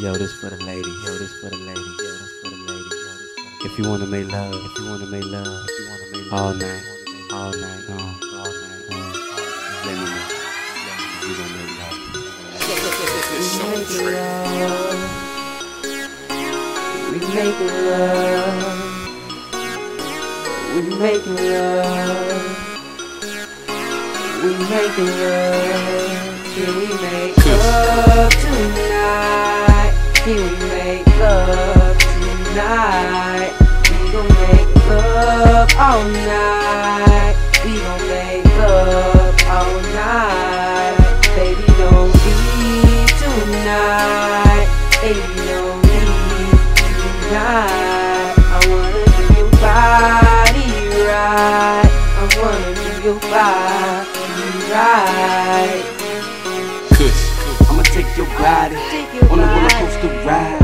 Yo, this for the ladies. Yo, this for the ladies. Yo, this for the ladies. Yo, this for the If you wanna make love, if you wanna make love, if you wanna make love, all night, all night, long, all night, uh, long, just let me know. We gonna make love. We make love. We make love. We make love. Can we make love tonight? Your body right. I'ma take your body on a roller coaster ride.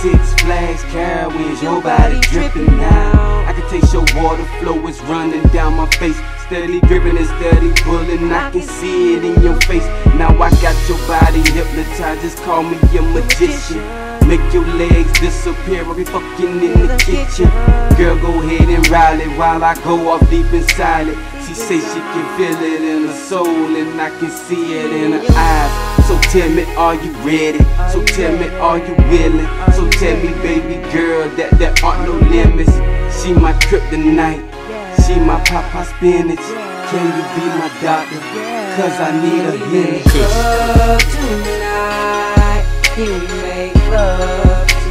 Six flags, carowinds, your body dripping now. I can taste your water flow, it's running down my face. Steady dripping and steady pulling, I can see it in your face. Now I got your body hypnotized, just call me a magician. Make your legs disappear, I'll be fucking in the kitchen. Girl, go ahead and ride it while I go off deep inside it. She say she can feel it in her soul, and I can see it in her eyes. So tell me, are you ready? So tell me, are you willing? So tell me, baby girl, that there aren't no limits. She my kryptonite, she my Popeye spinach. Can you be my doctor? Cause I need a healing. love tonight. We make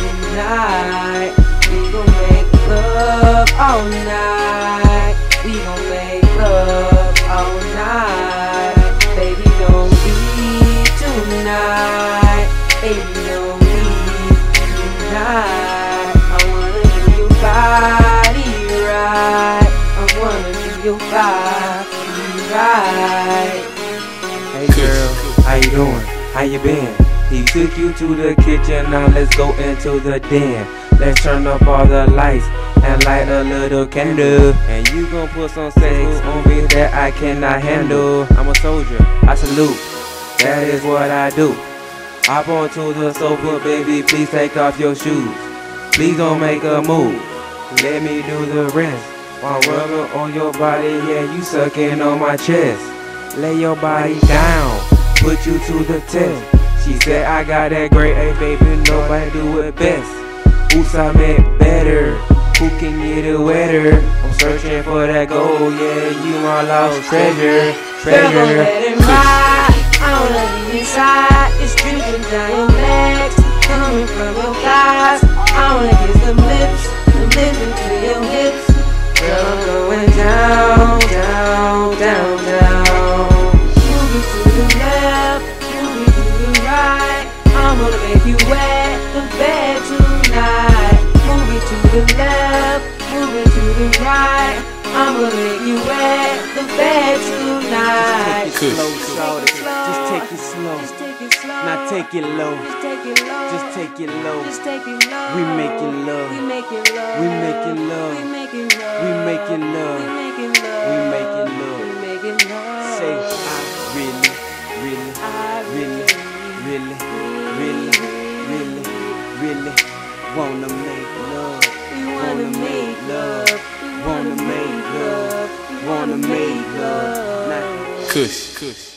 tonight? We gon' make love all night. We gon' make love all night. Baby, don't leave tonight. Baby, don't leave tonight. I wanna do your body right. I wanna do your body right. Hey girl, how you doing? How you been? He took you to the kitchen, now let's go into the den. Let's turn up all the lights and light a little candle. And you gon' put some sex on me that I cannot handle. I'm a soldier, I salute. That is what I do. Hop onto the sofa, baby, please take off your shoes. Please don't make a move. Let me do the rest. While rubbing on your body, yeah, you sucking on my chest. Lay your body down, put you to the test. She said I got that great A, baby, nobody do it best. Oops, I meant better. Who can get it wetter? I'm searching for that gold, yeah, you my lost treasure, Girl, treasure. let it ride. I wanna be inside. gonna make you wet the bed tonight Move it to the left, move it to the right I'ma make you wet the bed tonight Just take it slow, slow. Just take it slow Now take it low Just take it low We making love We making love We making love We making love We making love We making love Say I really, really, really, really really, really, really wanna make love. We wanna make love. We Wanna make love. We Wanna make love. love. Now, Kush, kush, kush.